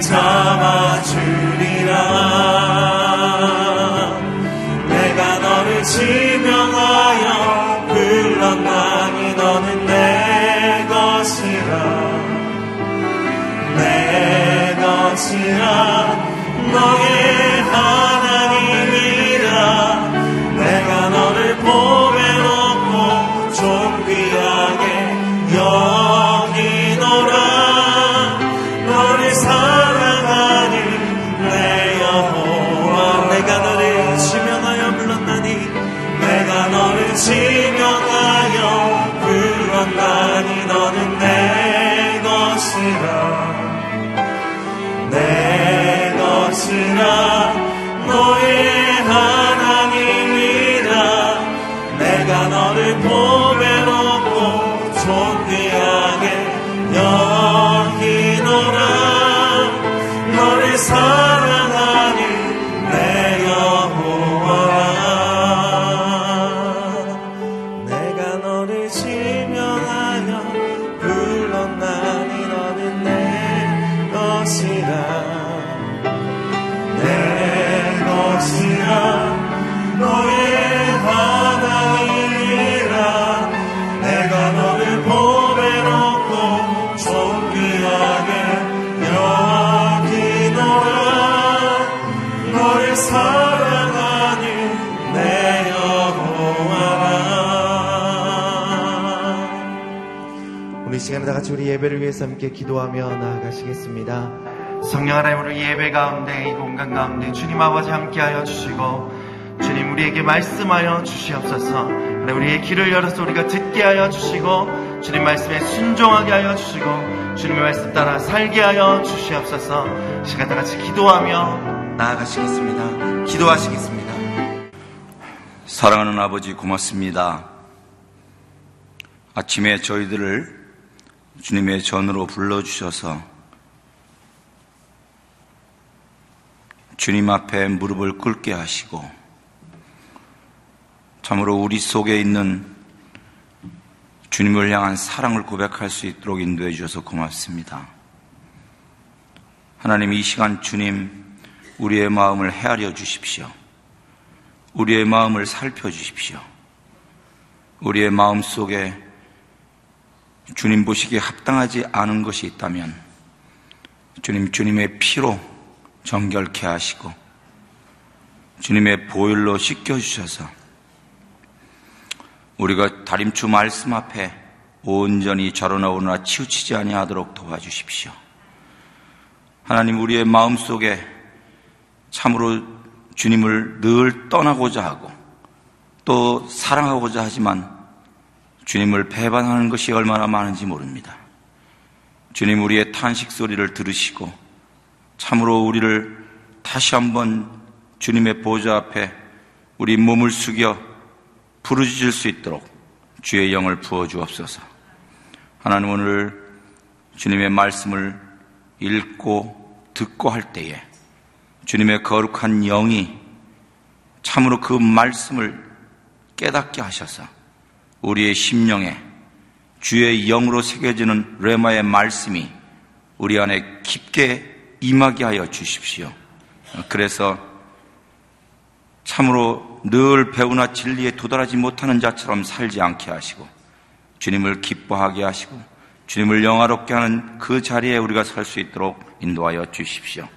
잡아주 내 위해서 함께 기도하며 나아가시겠습니다. 성령 하나님 우리 예배 가운데 이 공간 가운데 주님 아버지 함께하여 주시고 주님 우리에게 말씀하여 주시옵소서 하나님 우리의 길을 열어서 우리가 듣게 하여 주시고 주님 말씀에 순종하게 하여 주시고 주님의 말씀 따라 살게 하여 주시옵소서 시간 다 같이 기도하며 나아가시겠습니다. 기도하시겠습니다. 사랑하는 아버지 고맙습니다. 아침에 저희들을 주님의 전으로 불러주셔서 주님 앞에 무릎을 꿇게 하시고 참으로 우리 속에 있는 주님을 향한 사랑을 고백할 수 있도록 인도해 주셔서 고맙습니다. 하나님 이 시간 주님 우리의 마음을 헤아려 주십시오. 우리의 마음을 살펴 주십시오. 우리의 마음 속에 주님 보시기에 합당하지 않은 것이 있다면 주님, 주님의 피로 정결케 하시고 주님의 보혈로 씻겨 주셔서 우리가 다림추 말씀 앞에 온전히 절어나오나 치우치지 아니하도록 도와주십시오. 하나님 우리의 마음 속에 참으로 주님을 늘 떠나고자 하고 또 사랑하고자 하지만 주님을 배반하는 것이 얼마나 많은지 모릅니다. 주님 우리의 탄식 소리를 들으시고 참으로 우리를 다시 한번 주님의 보좌 앞에 우리 몸을 숙여 부르짖을 수 있도록 주의 영을 부어 주옵소서. 하나님 오늘 주님의 말씀을 읽고 듣고 할 때에 주님의 거룩한 영이 참으로 그 말씀을 깨닫게 하셔서 우리의 심령에 주의 영으로 새겨지는 레마의 말씀이 우리 안에 깊게 임하게 하여 주십시오. 그래서 참으로 늘 배우나 진리에 도달하지 못하는 자처럼 살지 않게 하시고 주님을 기뻐하게 하시고 주님을 영화롭게 하는 그 자리에 우리가 설 수 있도록 인도하여 주십시오.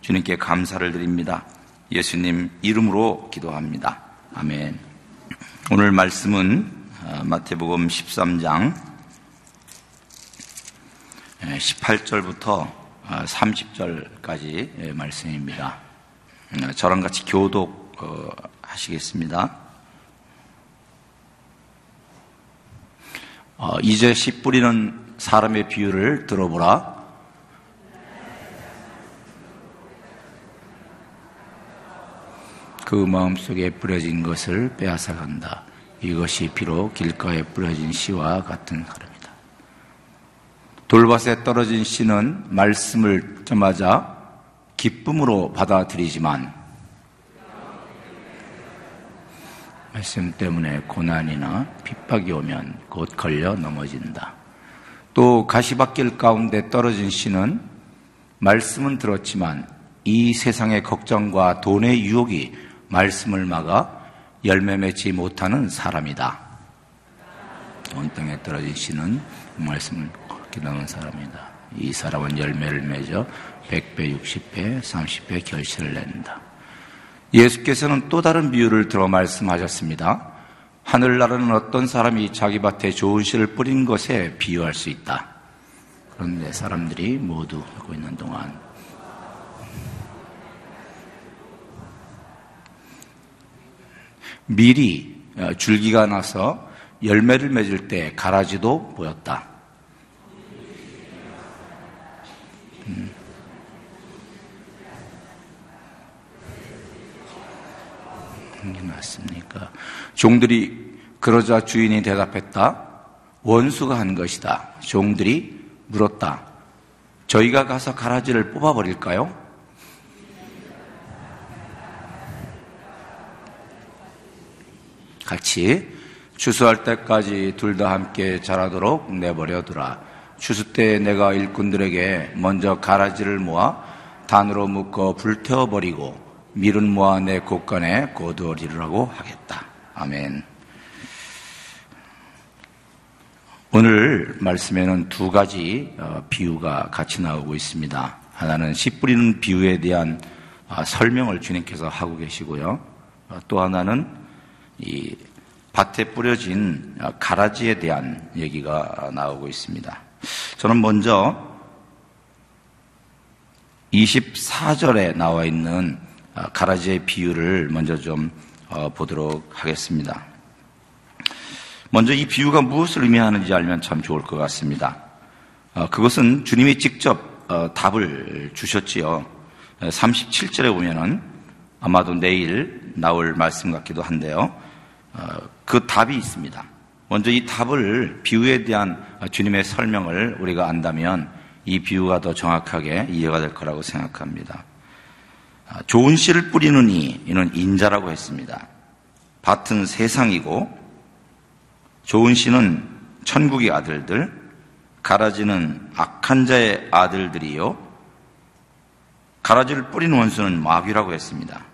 주님께 감사를 드립니다. 예수님 이름으로 기도합니다. 아멘. 오늘 말씀은 어, 마태복음 13장 18절부터 30절까지 말씀입니다. 어, 저랑 같이 교독 어, 하시겠습니다. 이제 씨 뿌리는 사람의 비유를 들어보라. 그 마음속에 뿌려진 것을 빼앗아간다. 이것이 비록 길가에 뿌려진 씨와 같은 사람이다. 돌밭에 떨어진 씨는 말씀을 듣자마자 기쁨으로 받아들이지만 말씀 때문에 고난이나 핍박이 오면 곧 걸려 넘어진다. 또 가시밭길 가운데 떨어진 씨는 말씀은 들었지만 이 세상의 걱정과 돈의 유혹이 말씀을 막아 열매 맺지 못하는 사람이다. 온 땅에 떨어진 씨는 말씀을 나눈 사람이다. 이 사람은 열매를 맺어 100배, 60배, 30배 결실을 낸다. 예수께서는 또 다른 비유를 들어 말씀하셨습니다. 하늘나라는 어떤 사람이 자기 밭에 좋은 씨를 뿌린 것에 비유할 수 있다. 그런데 사람들이 모두 하고 있는 동안 미리 어, 줄기가 나서 열매를 맺을 때 가라지도 보였다. 음. 이게 맞습니까? 종들이 그러자 주인이 대답했다. 원수가 한 것이다. 종들이 물었다. 저희가 가서 가라지를 뽑아버릴까요? 같이 추수할 때까지 둘 다 함께 자라도록 내버려두라. 추수 때 내가 일꾼들에게 먼저 가라지를 모아 단으로 묶어 불태워버리고 밀은 모아 내 곳간에 거두어리라고 하겠다. 아멘. 오늘 말씀에는 두 가지 어, 비유가 같이 나오고 있습니다. 하나는 씨 뿌리는 비유에 대한 아, 설명을 주님께서 하고 계시고요. 어, 또 하나는 이 밭에 뿌려진 어, 가라지에 대한 얘기가 나오고 있습니다. 저는 먼저 24절에 나와 있는 가라지의 비유를 먼저 좀 보도록 하겠습니다. 먼저 이 비유가 무엇을 의미하는지 알면 참 좋을 것 같습니다. 어, 그것은 주님이 직접 어, 답을 주셨지요. 37절에 보면은 아마도 내일 나올 말씀 같기도 한데요. 어, 그 답이 있습니다. 먼저 이 답을 비유에 대한 주님의 설명을 우리가 안다면 이 비유가 더 정확하게 이해가 될 거라고 생각합니다. 아, 좋은 씨를 뿌리는 이, 이는 인자라고 했습니다. 밭은 세상이고 좋은 씨는 천국의 아들들, 가라지는 악한 자의 아들들이요. 가라지를 뿌린 원수는 마귀라고 했습니다.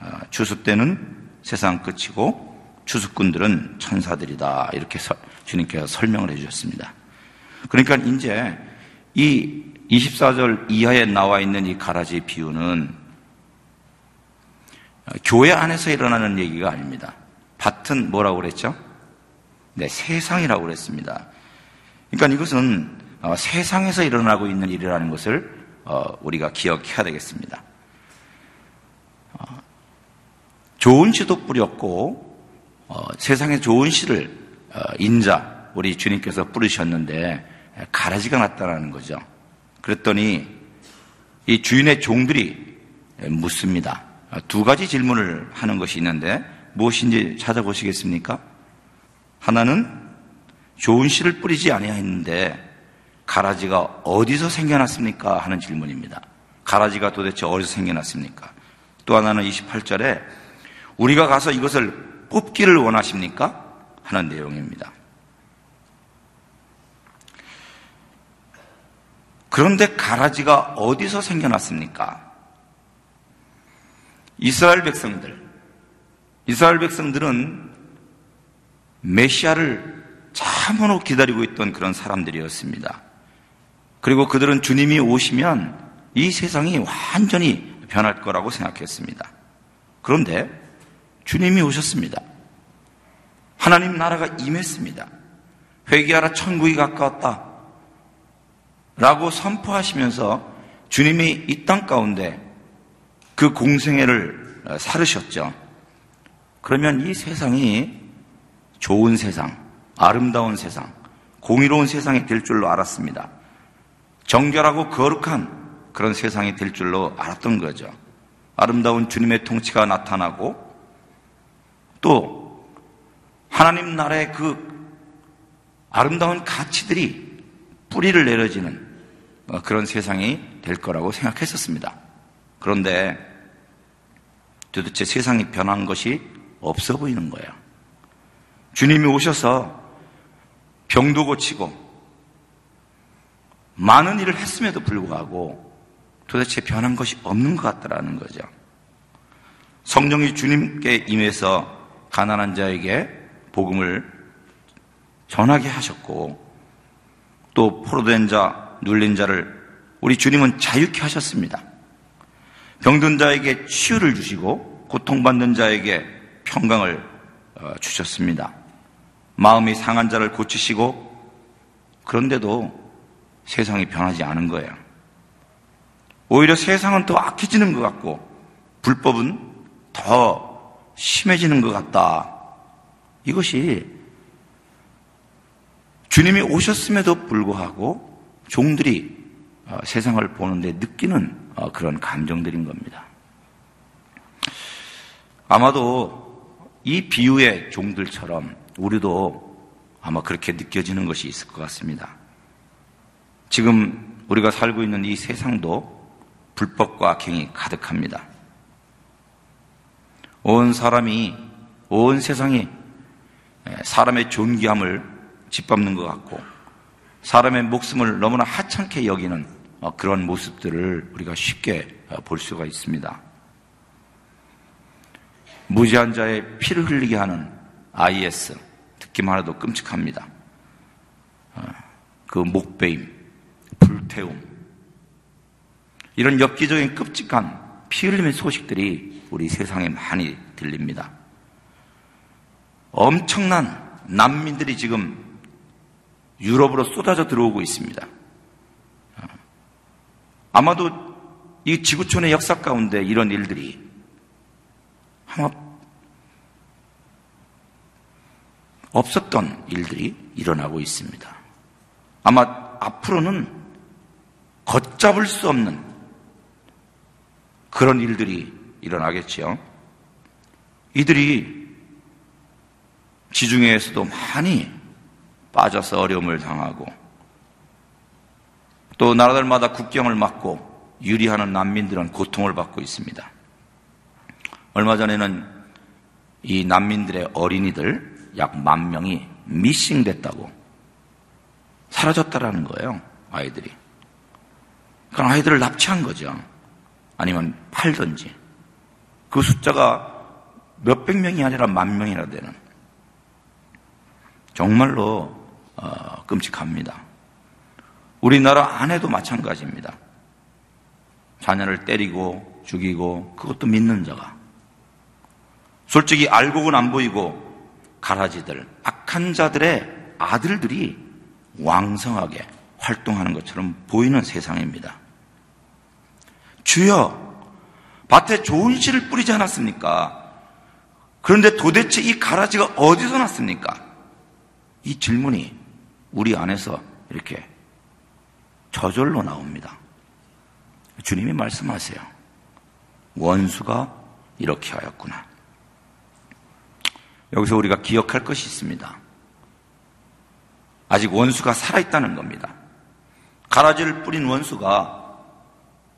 어, 추수 때는 세상 끝이고 추수꾼들은 천사들이다. 이렇게 주님께서 설명을 해주셨습니다. 그러니까 이제 이 24절 이하에 나와 있는 이 가라지 비유는 교회 안에서 일어나는 얘기가 아닙니다. 밭은 뭐라고 그랬죠? 네, 세상이라고 그랬습니다. 그러니까 이것은 어, 세상에서 일어나고 있는 일이라는 것을 어, 우리가 기억해야 되겠습니다. 어, 좋은 씨도 뿌렸고 어, 세상에 좋은 씨를 어, 인자 우리 주님께서 뿌리셨는데 가라지가 났다는 거죠. 그랬더니 이 주인의 종들이 묻습니다. 두 가지 질문을 하는 것이 있는데 무엇인지 찾아보시겠습니까? 하나는 좋은 씨를 뿌리지 아니하였는데 가라지가 어디서 생겨났습니까? 하는 질문입니다. 가라지가 도대체 어디서 생겨났습니까? 또 하나는 28절에 우리가 가서 이것을 뽑기를 원하십니까? 하는 내용입니다. 그런데 가라지가 어디서 생겨났습니까? 이스라엘 백성들. 이스라엘 백성들은 메시아를 참으로 기다리고 있던 그런 사람들이었습니다. 그리고 그들은 주님이 오시면 이 세상이 완전히 변할 거라고 생각했습니다. 그런데 주님이 오셨습니다. 하나님 나라가 임했습니다. 회개하라 천국이 가까웠다. 라고 선포하시면서 주님이 이 땅 가운데 그 공생애를 살으셨죠. 그러면 이 세상이 좋은 세상, 아름다운 세상, 공의로운 세상이 될 줄로 알았습니다. 정결하고 거룩한 그런 세상이 될 줄로 알았던 거죠. 아름다운 주님의 통치가 나타나고 또 하나님 나라의 그 아름다운 가치들이 뿌리를 내려지는 그런 세상이 될 거라고 생각했었습니다. 그런데 도대체 세상이 변한 것이 없어 보이는 거예요. 주님이 오셔서 병도 고치고 많은 일을 했음에도 불구하고 도대체 변한 것이 없는 것 같다라는 거죠. 성령이 주님께 임해서 가난한 자에게 복음을 전하게 하셨고 또 포로된 자, 눌린 자를 우리 주님은 자유케 하셨습니다. 병든 자에게 치유를 주시고 고통받는 자에게 평강을 어, 주셨습니다. 마음이 상한 자를 고치시고 그런데도 세상이 변하지 않은 거예요. 오히려 세상은 더 악해지는 것 같고 불법은 더 심해지는 것 같다. 이것이 주님이 오셨음에도 불구하고 종들이 어, 세상을 보는데 느끼는 어, 그런 감정들인 겁니다. 아마도 이 비유의 종들처럼 우리도 아마 그렇게 느껴지는 것이 있을 것 같습니다. 지금 우리가 살고 있는 이 세상도 불법과 악행이 가득합니다. 온 사람이, 온 세상이 사람의 존귀함을 짓밟는 것 같고 사람의 목숨을 너무나 하찮게 여기는 어, 그런 모습들을 우리가 쉽게 어, 볼 수가 있습니다. 무지한 자의 피를 흘리게 하는 IS 듣기만 해도 끔찍합니다. 어, 그 목베임, 불태움 이런 엽기적인 끔찍한 피 흘림의 소식들이 우리 세상에 많이 들립니다. 엄청난 난민들이 지금 유럽으로 쏟아져 들어오고 있습니다. 아마도 이 지구촌의 역사 가운데 이런 일들이 아마 없었던 일들이 일어나고 있습니다. 아마 앞으로는 걷잡을 수 없는 그런 일들이 일어나겠지요. 이들이 지중해에서도 많이 빠져서 어려움을 당하고 또 나라들마다 국경을 막고 유리하는 난민들은 고통을 받고 있습니다. 얼마 전에는 이 난민들의 어린이들 약 만 명이 미싱 됐다고 사라졌다라는 거예요. 아이들이. 그런 아이들을 납치한 거죠. 아니면 팔던지. 그 숫자가 몇백 명이 아니라 만 명이나 되는. 정말로 어, 끔찍합니다. 우리나라 안에도 마찬가지입니다. 자녀를 때리고 죽이고 그것도 믿는 자가 솔직히 알고는 안 보이고 가라지들 악한 자들의 아들들이 왕성하게 활동하는 것처럼 보이는 세상입니다. 주여 밭에 좋은 씨를 뿌리지 않았습니까? 그런데 도대체 이 가라지가 어디서 났습니까? 이 질문이 우리 안에서 이렇게 저절로 나옵니다. 주님이 말씀하세요. 원수가 이렇게 하였구나. 여기서 우리가 기억할 것이 있습니다. 아직 원수가 살아있다는 겁니다. 가라지를 뿌린 원수가,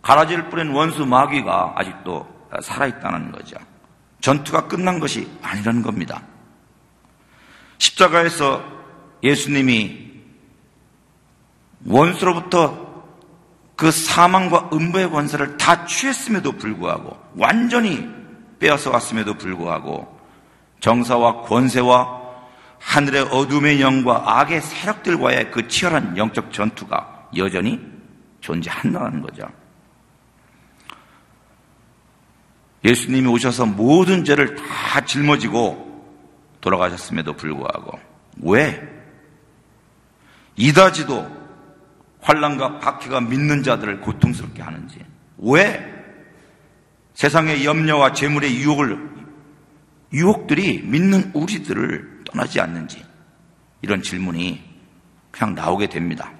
가라지를 뿌린 원수 마귀가 아직도 살아있다는 거죠. 전투가 끝난 것이 아니라는 겁니다. 십자가에서 예수님이 원수로부터 그 사망과 음부의 권세를 다 취했음에도 불구하고 완전히 빼앗아 왔음에도 불구하고 정사와 권세와 하늘의 어둠의 영과 악의 세력들과의 그 치열한 영적 전투가 여전히 존재한다는 거죠. 예수님이 오셔서 모든 죄를 다 짊어지고 돌아가셨음에도 불구하고 왜 이다지도 환란과 박해가 믿는 자들을 고통스럽게 하는지 왜 세상의 염려와 재물의 유혹을 유혹들이 믿는 우리들을 떠나지 않는지 이런 질문이 그냥 나오게 됩니다.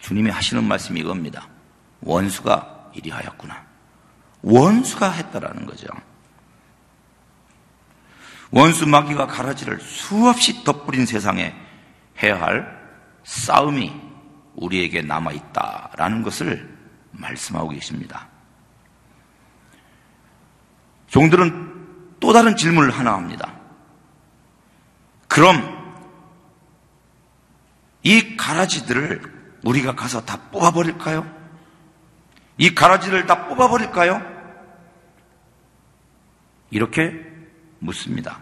주님이 하시는 말씀이 이겁니다. 원수가 이리 하였구나. 원수가 했다라는 거죠. 원수 마귀가 가라지를 수없이 덧뿌린 세상에 해야 할 싸움이 우리에게 남아 있다라는 것을 말씀하고 계십니다. 종들은 또 다른 질문을 하나 합니다. 그럼 이 가라지들을 우리가 가서 다 뽑아버릴까요? 이 가라지를 다 뽑아버릴까요? 이렇게 묻습니다.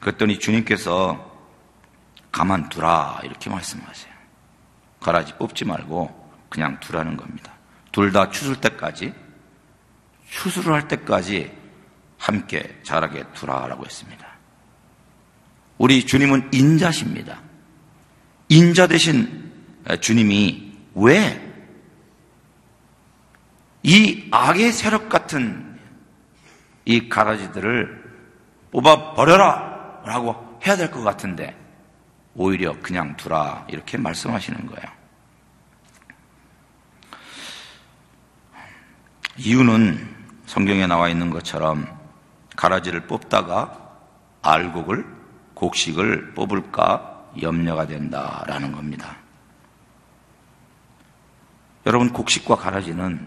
그랬더니 주님께서 가만두라 이렇게 말씀하세요. 가라지 뽑지 말고 그냥 두라는 겁니다. 둘 다 추술 때까지 추수를 할 때까지 함께 자라게 두라라고 했습니다. 우리 주님은 인자십니다. 인자 대신 주님이 왜 이 악의 세력 같은 이 가라지들을 뽑아 버려라 라고 해야 될 것 같은데 오히려 그냥 두라 이렇게 말씀하시는 거예요. 이유는 성경에 나와 있는 것처럼 가라지를 뽑다가 알곡을 곡식을 뽑을까 염려가 된다라는 겁니다. 여러분 곡식과 가라지는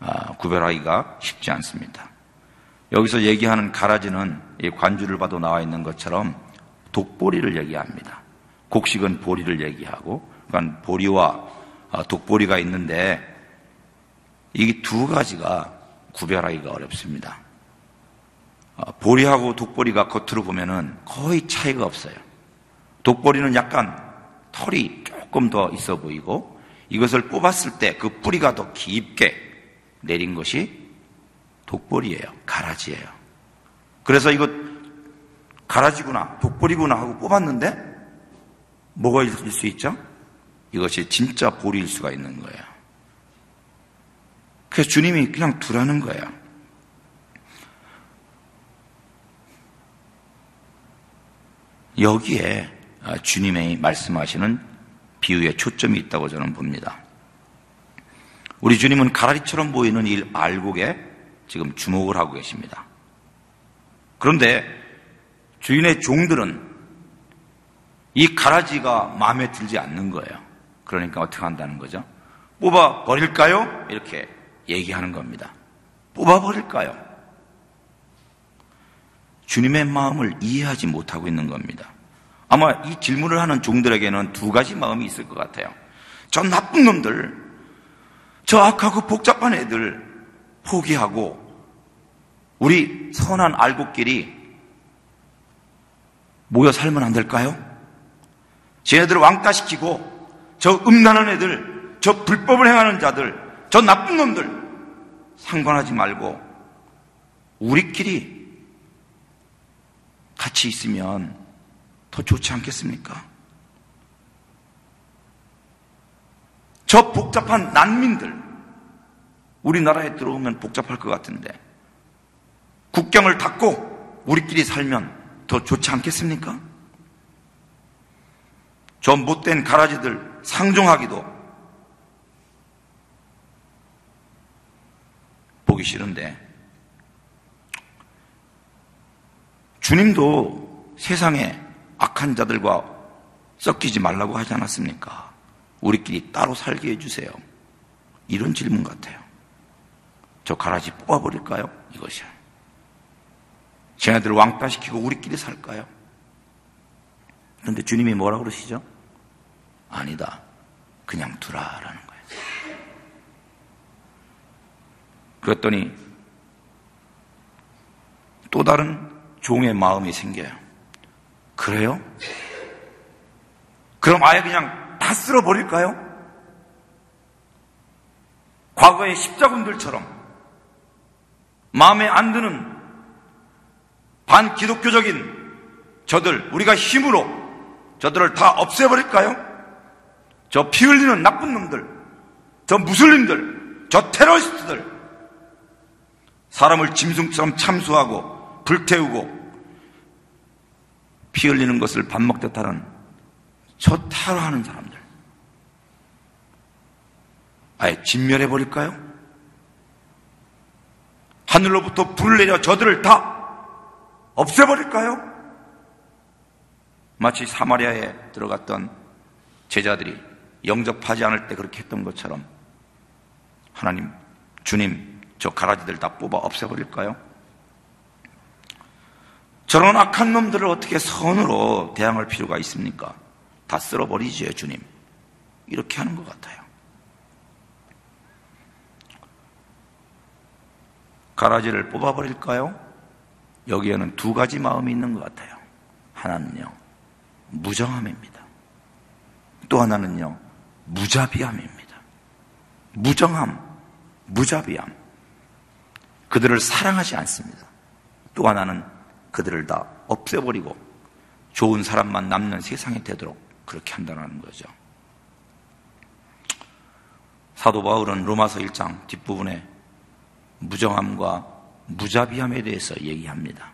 아, 구별하기가 쉽지 않습니다. 여기서 얘기하는 가라지는 관주를 봐도 나와 있는 것처럼 독보리를 얘기합니다. 곡식은 보리를 얘기하고, 그러니까 보리와 아, 독보리가 있는데 이 두 가지가 구별하기가 어렵습니다. 아, 보리하고 독보리가 겉으로 보면은 거의 차이가 없어요. 독보리는 약간 털이 조금 더 있어 보이고 이것을 뽑았을 때 그 뿌리가 더 깊게 내린 것이 독보리예요. 가라지예요. 그래서 이거 가라지구나, 독보리구나 하고 뽑았는데 뭐가 있을 수 있죠? 이것이 진짜 보리일 수가 있는 거예요. 그래서 주님이 그냥 두라는 거예요. 여기에 주님의 말씀하시는 비유에 초점이 있다고 저는 봅니다. 우리 주님은 가라리처럼 보이는 이 알곡에 지금 주목을 하고 계십니다. 그런데 주인의 종들은 이 가라지가 마음에 들지 않는 거예요. 그러니까 어떻게 한다는 거죠? 뽑아 버릴까요? 이렇게 얘기하는 겁니다. 뽑아 버릴까요? 주님의 마음을 이해하지 못하고 있는 겁니다. 아마 이 질문을 하는 종들에게는 두 가지 마음이 있을 것 같아요. 저 나쁜 놈들, 저 악하고 복잡한 애들 포기하고 우리 선한 알곡끼리 모여 살면 안 될까요? 쟤네들을 왕따시키고 저 음란한 애들, 저 불법을 행하는 자들, 저 나쁜 놈들 상관하지 말고 우리끼리 같이 있으면 더 좋지 않겠습니까? 저 복잡한 난민들 우리나라에 들어오면 복잡할 것 같은데 국경을 닫고 우리끼리 살면 더 좋지 않겠습니까? 저 못된 가라지들 상종하기도 보기 싫은데 주님도 세상에 악한 자들과 섞이지 말라고 하지 않았습니까? 우리끼리 따로 살게 해주세요. 이런 질문 같아요. 저 가라지 뽑아버릴까요? 이것이야. 쟤네들 왕따시키고 우리끼리 살까요? 그런데 주님이 뭐라 그러시죠? 아니다. 그냥 두라라는 거예요. 그랬더니 또 다른 종의 마음이 생겨요. 그래요? 그럼 아예 그냥 다 쓸어버릴까요? 과거의 십자군들처럼 마음에 안 드는 반기독교적인 저들, 우리가 힘으로 저들을 다 없애버릴까요? 저 피 흘리는 나쁜 놈들, 저 무슬림들, 저 테러리스트들, 사람을 짐승처럼 참수하고 불태우고 피 흘리는 것을 밥 먹듯 하는 저 타로 하는 사람들. 아예 진멸해 버릴까요? 하늘로부터 불을 내려 저들을 다 없애 버릴까요? 마치 사마리아에 들어갔던 제자들이 영접하지 않을 때 그렇게 했던 것처럼 하나님, 주님, 저 가라지들 다 뽑아 없애 버릴까요? 저런 악한 놈들을 어떻게 선으로 대항할 필요가 있습니까? 다 쓸어버리지요, 주님. 이렇게 하는 것 같아요. 가라지를 뽑아버릴까요? 여기에는 두 가지 마음이 있는 것 같아요. 하나는요, 무정함입니다. 또 하나는요, 무자비함입니다. 무정함, 무자비함. 그들을 사랑하지 않습니다. 또 하나는 그들을 다 없애버리고 좋은 사람만 남는 세상이 되도록 그렇게 한다는 거죠. 사도 바울은 로마서 1장 뒷부분에 무정함과 무자비함에 대해서 얘기합니다.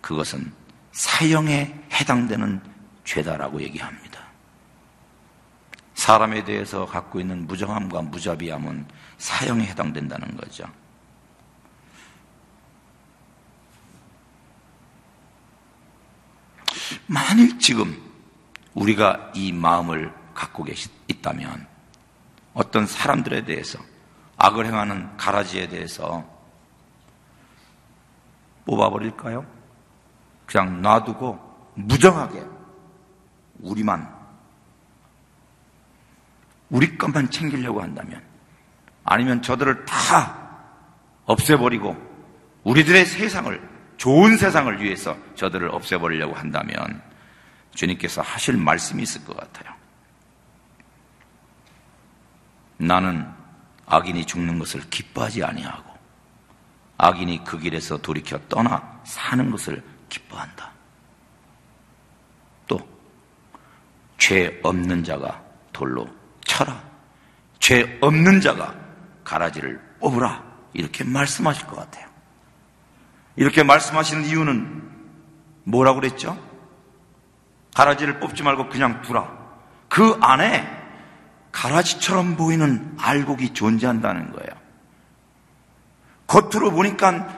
그것은 사형에 해당되는 죄다라고 얘기합니다. 사람에 대해서 갖고 있는 무정함과 무자비함은 사형에 해당된다는 거죠. 만일 지금 우리가 이 마음을 갖고 있다면 어떤 사람들에 대해서 악을 행하는 가라지에 대해서 뽑아버릴까요? 그냥 놔두고 무정하게 우리만 우리 것만 챙기려고 한다면 아니면 저들을 다 없애버리고 우리들의 세상을 좋은 세상을 위해서 저들을 없애버리려고 한다면 주님께서 하실 말씀이 있을 것 같아요. 나는 악인이 죽는 것을 기뻐하지 아니하고 악인이 그 길에서 돌이켜 떠나 사는 것을 기뻐한다. 또 죄 없는 자가 돌로 쳐라. 죄 없는 자가 가라지를 뽑으라. 이렇게 말씀하실 것 같아요. 이렇게 말씀하시는 이유는 뭐라고 그랬죠? 가라지를 뽑지 말고 그냥 두라. 그 안에 가라지처럼 보이는 알곡이 존재한다는 거예요. 겉으로 보니까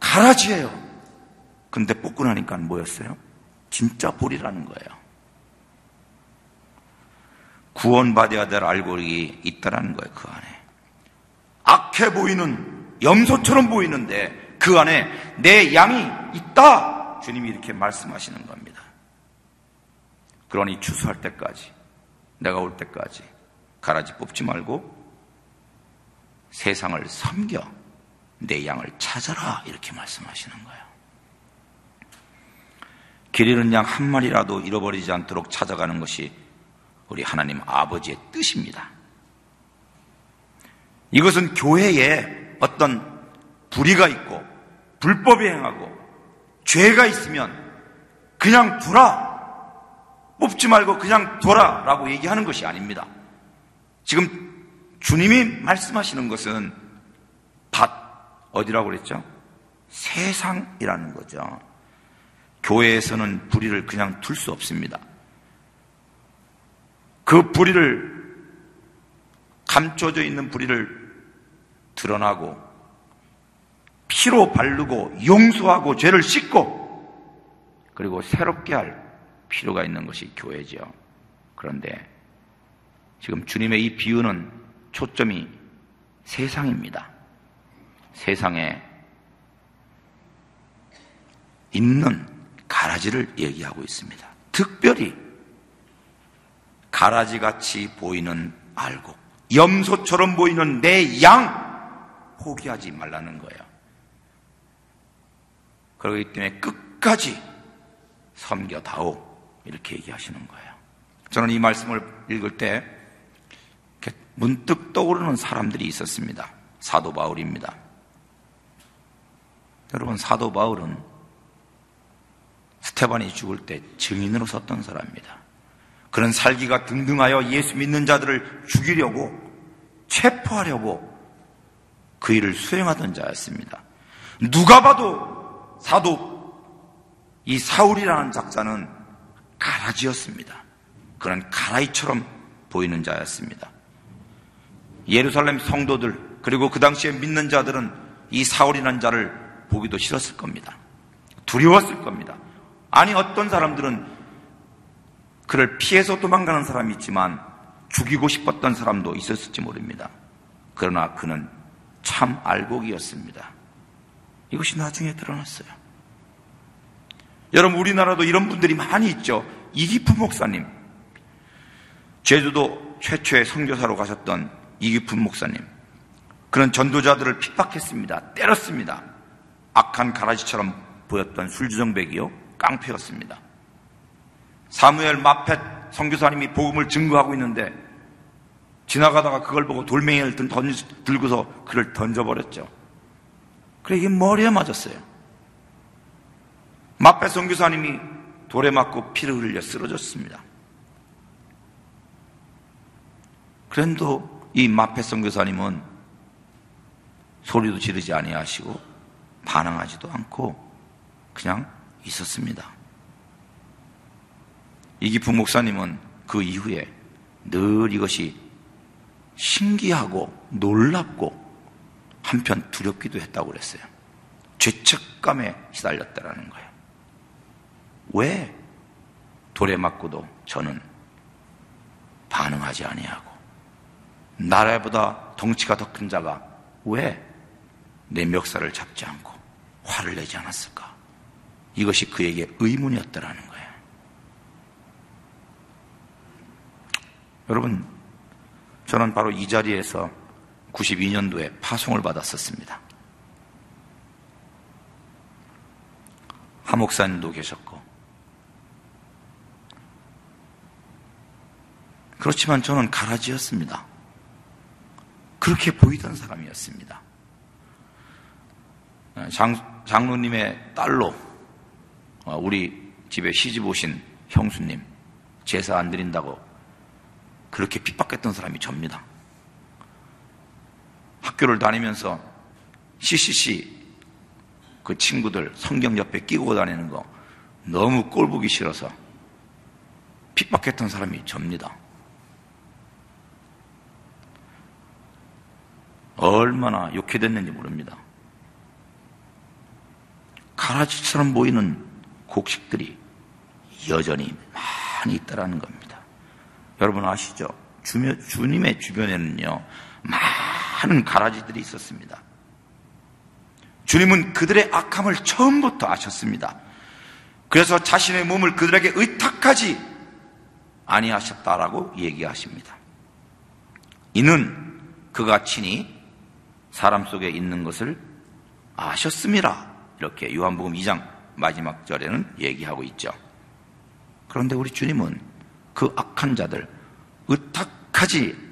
가라지예요. 근데 뽑고 나니까 뭐였어요? 진짜 볼이라는 거예요. 구원받아야 될 알고리 있다라는 거예요, 그 안에. 악해 보이는, 염소처럼 보이는데 그 안에 내 양이 있다! 주님이 이렇게 말씀하시는 겁니다. 그러니 추수할 때까지, 내가 올 때까지 가라지 뽑지 말고 세상을 섬겨 내 양을 찾아라! 이렇게 말씀하시는 거예요. 길 잃은 양 한 마리라도 잃어버리지 않도록 찾아가는 것이 우리 하나님 아버지의 뜻입니다. 이것은 교회에 어떤 불의가 있고 불법이 행하고 죄가 있으면 그냥 두라 뽑지 말고 그냥 둬라 라고 얘기하는 것이 아닙니다. 지금 주님이 말씀하시는 것은 밭 어디라고 그랬죠? 세상이라는 거죠. 교회에서는 불의를 그냥 둘 수 없습니다. 그 불의를 감춰져 있는 불의를 드러나고 피로 바르고 용서하고 죄를 씻고 그리고 새롭게 할 필요가 있는 것이 교회죠. 그런데 지금 주님의 이 비유는 초점이 세상입니다. 세상에 있는 가라지를 얘기하고 있습니다. 특별히 가라지 같이 보이는 알곡, 염소처럼 보이는 내 양 포기하지 말라는 거예요. 그렇기 때문에 끝까지 섬겨다오 이렇게 얘기하시는 거예요. 저는 이 말씀을 읽을 때 문득 떠오르는 사람들이 있었습니다. 사도 바울입니다. 여러분 사도 바울은 스테반이 죽을 때 증인으로 섰던 사람입니다. 그런 살기가 등등하여 예수 믿는 자들을 죽이려고 체포하려고 그 일을 수행하던 자였습니다. 누가 봐도 사도 이 사울이라는 작자는 가라지였습니다. 그런 가라이처럼 보이는 자였습니다. 예루살렘 성도들 그리고 그 당시에 믿는 자들은 이 사울이라는 자를 보기도 싫었을 겁니다. 두려웠을 겁니다. 아니 어떤 사람들은 그를 피해서 도망가는 사람이 있지만 죽이고 싶었던 사람도 있었을지 모릅니다. 그러나 그는 참 알곡이었습니다. 이것이 나중에 드러났어요. 여러분, 우리나라도 이런 분들이 많이 있죠. 이기품 목사님. 제주도 최초의 선교사로 가셨던 이기품 목사님. 그런 전도자들을 핍박했습니다. 때렸습니다. 악한 가라지처럼 보였던 술주정백이요. 깡패였습니다. 사무엘 마펫 선교사님이 복음을 증거하고 있는데 지나가다가 그걸 보고 돌멩이를 들고서 그를 던져버렸죠. 그래 이게 머리에 맞았어요. 마페 선교사님이 돌에 맞고 피를 흘려 쓰러졌습니다. 그런데도 이 마페 선교사님은 소리도 지르지 아니하시고 반항하지도 않고 그냥 있었습니다. 이기풍 목사님은 그 이후에 늘 이것이 신기하고 놀랍고 한편 두렵기도 했다고 그랬어요. 죄책감에 시달렸다라는 거예요. 왜 돌에 맞고도 저는 반응하지 아니하고 나라보다 덩치가 더 큰 자가 왜 내 멱살을 잡지 않고 화를 내지 않았을까? 이것이 그에게 의문이었다라는 거예요. 여러분, 저는 바로 이 자리에서 92년도에 파송을 받았었습니다. 하목사님도 계셨고. 그렇지만 저는 가라지였습니다. 그렇게 보이던 사람이었습니다. 장, 장로님의 딸로 어, 우리 집에 시집 오신 형수님 제사 안 드린다고 그렇게 핍박했던 사람이 접니다. 학교를 다니면서 CCC 그 친구들 성경 옆에 끼고 다니는 거 너무 꼴 보기 싫어서 핍박했던 사람이 접니다. 얼마나 욕해됐는지 모릅니다. 가라지처럼 보이는 곡식들이 여전히 많이 있다라는 겁니다. 여러분 아시죠? 주님의 주변에는요, 많 은 가라지들이 있었습니다. 주님은 그들의 악함을 처음부터 아셨습니다. 그래서 자신의 몸을 그들에게 의탁하지 아니하셨다라고 얘기하십니다. 이는 그가 친히 사람 속에 있는 것을 아셨습니다. 이렇게 요한복음 2장 마지막 절에는 얘기하고 있죠. 그런데 우리 주님은 그 악한 자들, 의탁하지,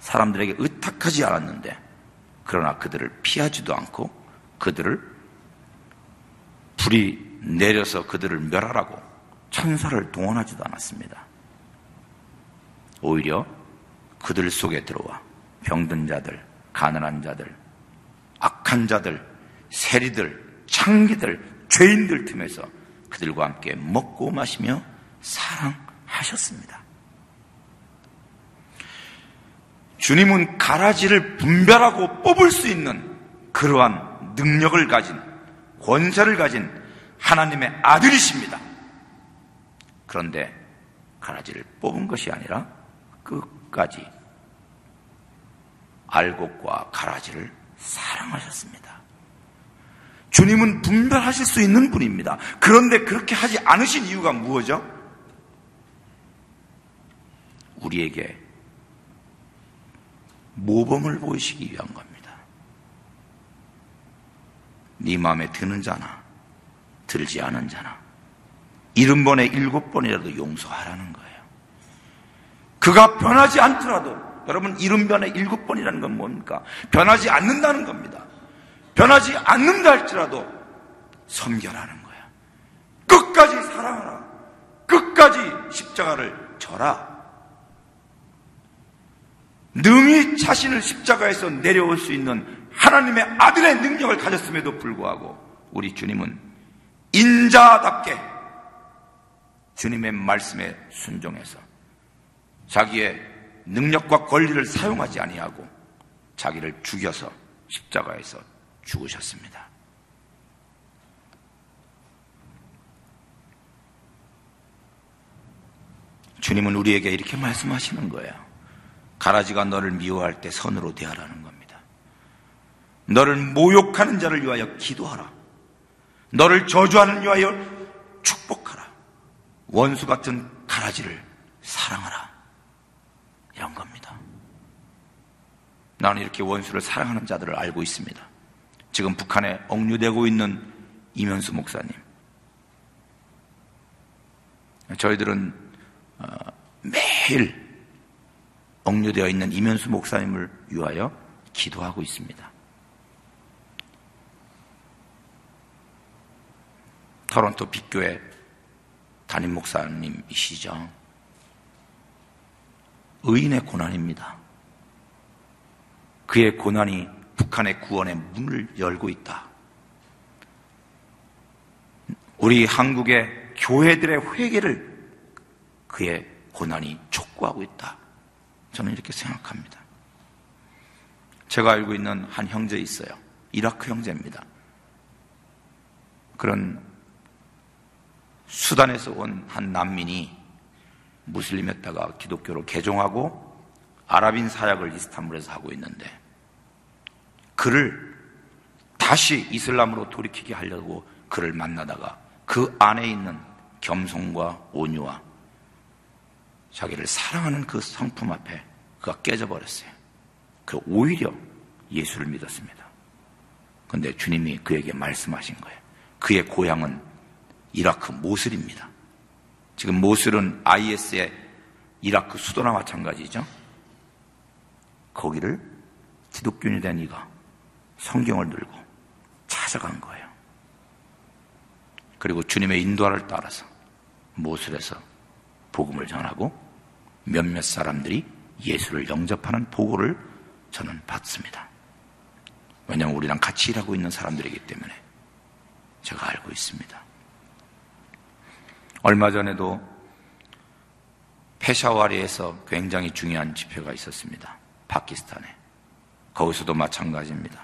사람들에게 의탁하지 않았는데, 그러나 그들을 피하지도 않고, 그들을 불이 내려서 그들을 멸하라고 천사를 동원하지도 않았습니다. 오히려 그들 속에 들어와 병든 자들, 가난한 자들, 악한 자들, 세리들, 창기들, 죄인들 틈에서 그들과 함께 먹고 마시며 사랑하셨습니다. 주님은 가라지를 분별하고 뽑을 수 있는 그러한 능력을 가진 권세를 가진 하나님의 아들이십니다. 그런데 가라지를 뽑은 것이 아니라 끝까지 알곡과 가라지를 사랑하셨습니다. 주님은 분별하실 수 있는 분입니다. 그런데 그렇게 하지 않으신 이유가 무엇이죠? 우리에게 모범을 보이시기 위한 겁니다. 네 마음에 드는 자나 들지 않은 자나 일흔 번에 일곱 번이라도 용서하라는 거예요. 그가 변하지 않더라도 여러분 일흔 번에 일곱 번이라는 건 뭡니까? 변하지 않는다는 겁니다. 변하지 않는다 할지라도 섬겨라는 거야. 끝까지 사랑하라. 끝까지 십자가를 져라. 능히 자신을 십자가에서 내려올 수 있는 하나님의 아들의 능력을 가졌음에도 불구하고 우리 주님은 인자답게 주님의 말씀에 순종해서 자기의 능력과 권리를 사용하지 아니하고 자기를 죽여서 십자가에서 죽으셨습니다. 주님은 우리에게 이렇게 말씀하시는 거예요. 가라지가 너를 미워할 때 선으로 대하라는 겁니다. 너를 모욕하는 자를 위하여 기도하라. 너를 저주하는 위하여 축복하라. 원수 같은 가라지를 사랑하라. 이런 겁니다. 나는 이렇게 원수를 사랑하는 자들을 알고 있습니다. 지금 북한에 억류되고 있는 이면수 목사님. 저희들은 어, 매일 억류되어 있는 이면수 목사님을 위하여 기도하고 있습니다. 토론토 빅교회 담임 목사님이시죠. 의인의 고난입니다. 그의 고난이 북한의 구원의 문을 열고 있다. 우리 한국의 교회들의 회개를 그의 고난이 촉구하고 있다. 저는 이렇게 생각합니다. 제가 알고 있는 한 형제 있어요. 이라크 형제입니다. 그런 수단에서 온 한 난민이 무슬림했다가 기독교로 개종하고 아랍인 사약을 이스탄불에서 하고 있는데 그를 다시 이슬람으로 돌이키게 하려고 그를 만나다가 그 안에 있는 겸손과 온유와 자기를 사랑하는 그 성품 앞에 그가 깨져버렸어요. 그 오히려 예수를 믿었습니다. 근데 주님이 그에게 말씀하신 거예요. 그의 고향은 이라크 모슬입니다. 지금 모슬은 IS의 이라크 수도나 마찬가지죠. 거기를 기독교인이 된 이가 성경을 들고 찾아간 거예요. 그리고 주님의 인도를 따라서 모슬에서 복음을 전하고 몇몇 사람들이 예수를 영접하는 보고를 저는 받습니다. 왜냐하면 우리랑 같이 일하고 있는 사람들이기 때문에 제가 알고 있습니다. 얼마 전에도 페샤와리에서 굉장히 중요한 집회가 있었습니다. 파키스탄에. 거기서도 마찬가지입니다.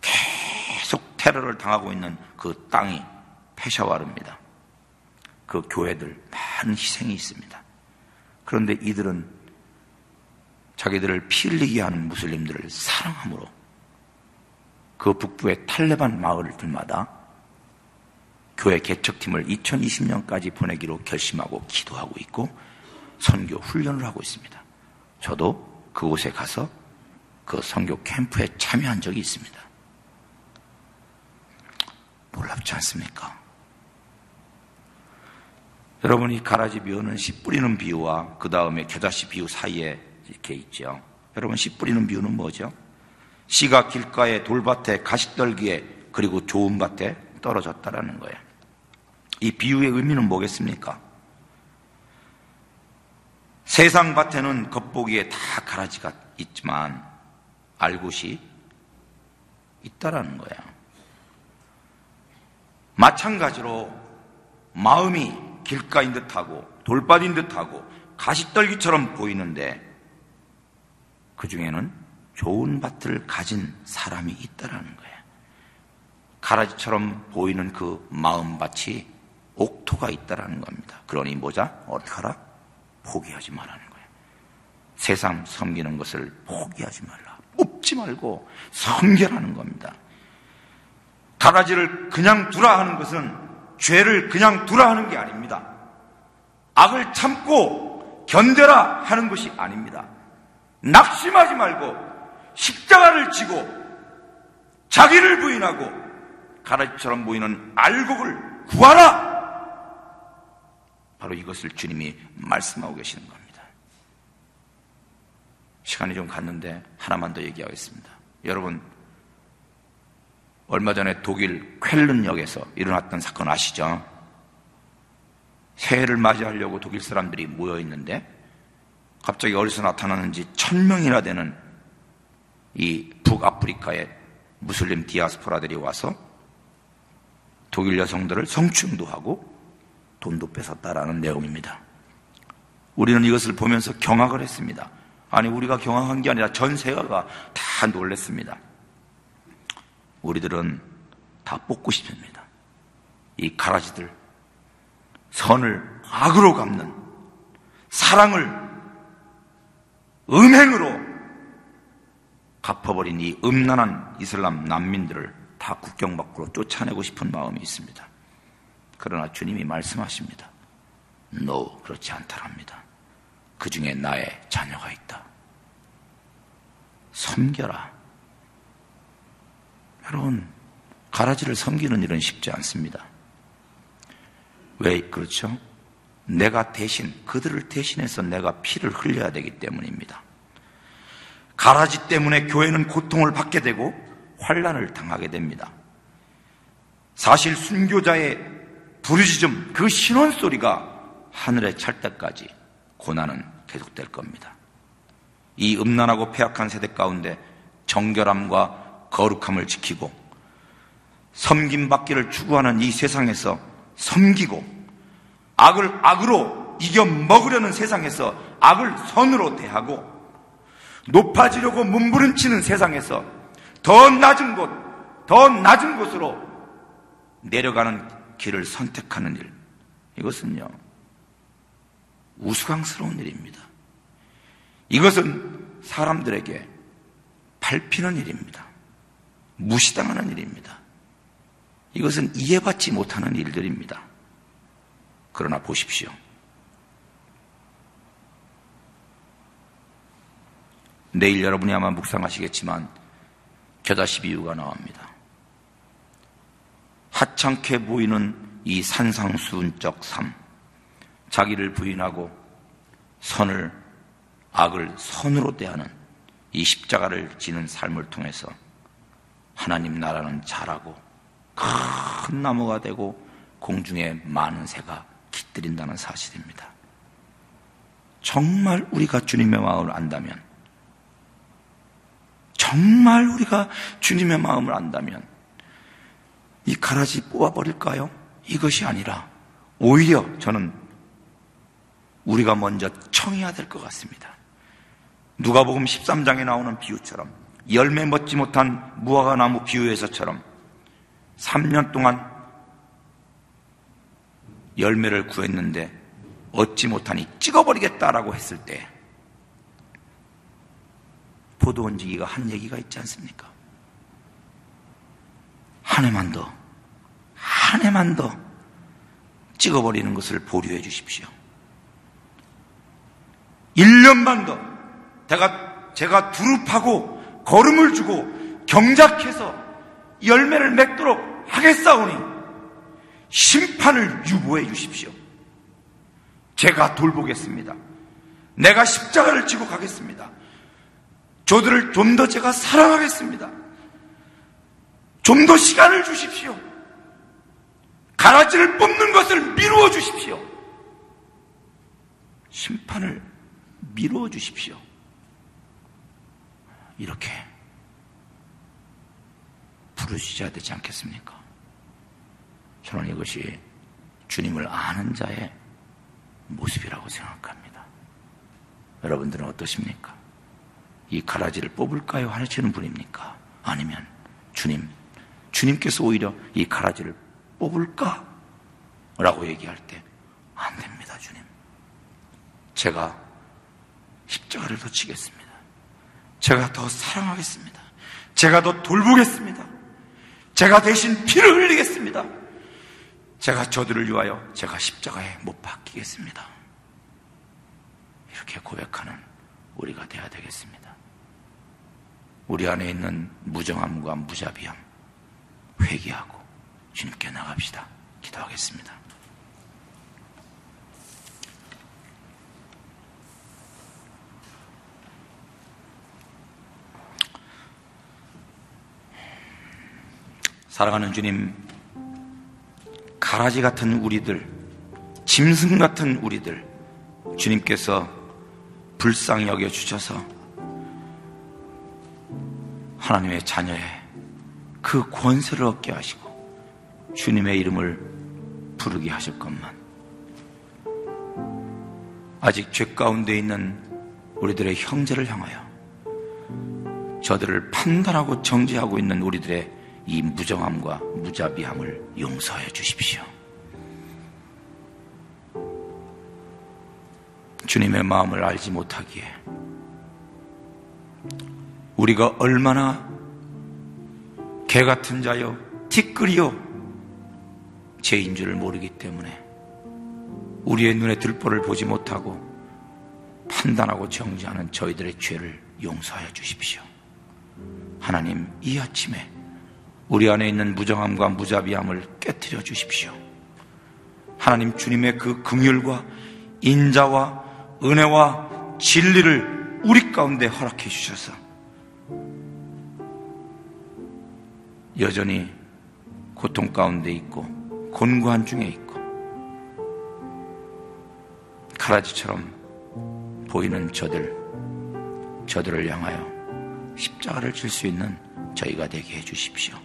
계속 테러를 당하고 있는 그 땅이 페샤와르입니다. 그 교회들 많은 희생이 있습니다. 그런데 이들은 자기들을 피 흘리게 하는 무슬림들을 사랑함으로 그 북부의 탈레반 마을들마다 교회 개척팀을 2020년까지 보내기로 결심하고 기도하고 있고 선교 훈련을 하고 있습니다. 저도 그곳에 가서 그 선교 캠프에 참여한 적이 있습니다. 놀랍지 않습니까? 여러분이 가라지 비유는 씨 뿌리는 비유와 그 다음에 겨자씨 비유 사이에 이렇게 있죠. 여러분 씨 뿌리는 비유는 뭐죠? 씨가 길가에 돌밭에 가시떨기에 그리고 좋은 밭에 떨어졌다라는 거예요. 이 비유의 의미는 뭐겠습니까? 세상 밭에는 겉보기에 다 가라지가 있지만 알곳이 있다라는 거예요. 마찬가지로 마음이 길가인 듯하고 돌밭인 듯하고 가시떨기처럼 보이는데 그 중에는 좋은 밭을 가진 사람이 있다라는 거예요. 가라지처럼 보이는 그 마음밭이 옥토가 있다라는 겁니다. 그러니 뭐자? 어떻게 하라? 포기하지 말라는 거예요. 세상 섬기는 것을 포기하지 말라. 뽑지 말고 섬겨라는 겁니다. 가라지를 그냥 두라 하는 것은 죄를 그냥 두라 하는 게 아닙니다. 악을 참고 견뎌라 하는 것이 아닙니다. 낙심하지 말고 십자가를 지고 자기를 부인하고 가라지처럼 보이는 알곡을 구하라! 바로 이것을 주님이 말씀하고 계시는 겁니다. 시간이 좀 갔는데 하나만 더 얘기하겠습니다. 여러분, 얼마 전에 독일 쾰른역에서 일어났던 사건 아시죠? 새해를 맞이하려고 독일 사람들이 모여 있는데 갑자기 어디서 나타나는지 천 명이나 되는 이 북아프리카의 무슬림 디아스포라들이 와서 독일 여성들을 성추행도 하고 돈도 뺏었다라는 내용입니다. 우리는 이것을 보면서 경악을 했습니다. 아니, 우리가 경악한 게 아니라 전 세계가 다 놀랬습니다. 우리들은 다 뽑고 싶습니다. 이 가라지들, 선을 악으로 갚는, 사랑을 음행으로 갚아버린 이 음란한 이슬람 난민들을 다 국경 밖으로 쫓아내고 싶은 마음이 있습니다. 그러나 주님이 말씀하십니다. No, 그렇지 않다랍니다. 그 중에 나의 자녀가 있다. 섬겨라. 여러분, 가라지를 섬기는 일은 쉽지 않습니다. 왜 그렇죠? 내가 대신, 그들을 대신해서 내가 피를 흘려야 되기 때문입니다. 가라지 때문에 교회는 고통을 받게 되고 환란을 당하게 됩니다. 사실 순교자의 부르짖음, 그 신원 소리가 하늘에 찰 때까지 고난은 계속될 겁니다. 이 음란하고 폐악한 세대 가운데 정결함과 거룩함을 지키고 섬김 받기를 추구하는 이 세상에서 섬기고 악을 악으로 이겨 먹으려는 세상에서 악을 선으로 대하고 높아지려고 몸부림치는 세상에서 더 낮은 곳, 더 낮은 곳으로 내려가는 길을 선택하는 일. 이것은요, 우스꽝스러운 일입니다. 이것은 사람들에게 밟히는 일입니다. 무시당하는 일입니다. 이것은 이해받지 못하는 일들입니다. 그러나 보십시오. 내일 여러분이 아마 묵상하시겠지만 겨다시 비유가 나옵니다. 하찮게 보이는 이 산상수훈적 삶, 자기를 부인하고 선을 악을 선으로 대하는 이 십자가를 지는 삶을 통해서 하나님 나라는 자라고 큰 나무가 되고 공중에 많은 새가 깃들인다는 사실입니다. 정말 우리가 주님의 마음을 안다면, 정말 우리가 주님의 마음을 안다면, 이 가라지 뽑아버릴까요? 이것이 아니라, 오히려 저는 우리가 먼저 청해야 될 것 같습니다. 누가복음 13장에 나오는 비유처럼 열매 맺지 못한 무화과 나무 비유에서처럼 3년 동안 열매를 구했는데 얻지 못하니 찍어버리겠다라고 했을 때 포도 원지기가 한 얘기가 있지 않습니까? 한 해만 더, 한 해만 더 찍어버리는 것을 보류해 주십시오. 1년만 더 제가, 제가 두릅하고 걸음을 주고 경작해서 열매를 맺도록 하겠사오니 심판을 유보해 주십시오. 제가 돌보겠습니다. 내가 십자가를 지고 가겠습니다. 저들을 좀 더 제가 사랑하겠습니다. 좀 더 시간을 주십시오. 가라지를 뽑는 것을 미루어 주십시오. 심판을 미루어 주십시오. 이렇게 부르시셔야 되지 않겠습니까? 저는 이것이 주님을 아는 자의 모습이라고 생각합니다. 여러분들은 어떠십니까? 이 가라지를 뽑을까요? 하시는 분입니까? 아니면 주님, 주님께서 오히려 이 가라지를 뽑을까? 라고 얘기할 때, 안 됩니다, 주님. 제가 십자가를 더 치겠습니다. 제가 더 사랑하겠습니다. 제가 더 돌보겠습니다. 제가 대신 피를 흘리겠습니다. 제가 저들을 위하여 제가 십자가에 못 박히겠습니다. 이렇게 고백하는 우리가 되어야 되겠습니다. 우리 안에 있는 무정함과 무자비함 회개하고 주님께 나갑시다. 기도하겠습니다. 사랑하는 주님, 가라지 같은 우리들, 짐승 같은 우리들, 주님께서 불쌍히 여겨 주셔서 하나님의 자녀의 그 권세를 얻게 하시고 주님의 이름을 부르게 하셨건만 아직 죄 가운데 있는 우리들의 형제를 향하여 저들을 판단하고 정죄하고 있는 우리들의 이 무정함과 무자비함을 용서해 주십시오. 주님의 마음을 알지 못하기에 우리가 얼마나 개 같은 자여 티끌이요 죄인 줄을 모르기 때문에 우리의 눈에 들보를 보지 못하고 판단하고 정지하는 저희들의 죄를 용서하여 주십시오. 하나님 이 아침에 우리 안에 있는 무정함과 무자비함을 깨뜨려 주십시오. 하나님 주님의 그 긍휼과 인자와 은혜와 진리를 우리 가운데 허락해 주셔서 여전히 고통 가운데 있고 곤고한 중에 있고 가라지처럼 보이는 저들 저들을 향하여 십자가를 질 수 있는 저희가 되게 해 주십시오.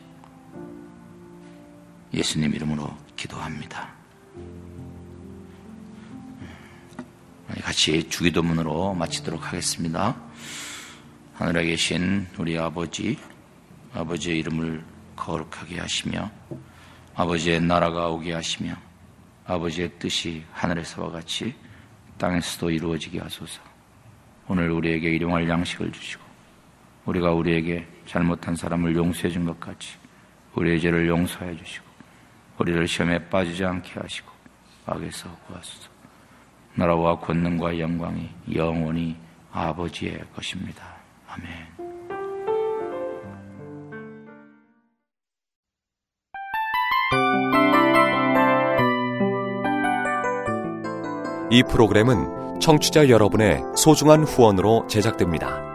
예수님 이름으로 기도합니다. 같이 주기도문으로 마치도록 하겠습니다. 하늘에 계신 우리 아버지, 아버지의 이름을 거룩하게 하시며, 아버지의 나라가 오게 하시며, 아버지의 뜻이 하늘에서와 같이 땅에서도 이루어지게 하소서. 오늘 우리에게 일용할 양식을 주시고, 우리가 우리에게 잘못한 사람을 용서해 준 것 같이 우리의 죄를 용서해 주시고, 우리를 시험에 빠지지 않게 하시고, 악에서 구하소서. 나라와 권능과 영광이 영원히 아버지의 것입니다. 아멘. 이 프로그램은 청취자 여러분의 소중한 후원으로 제작됩니다.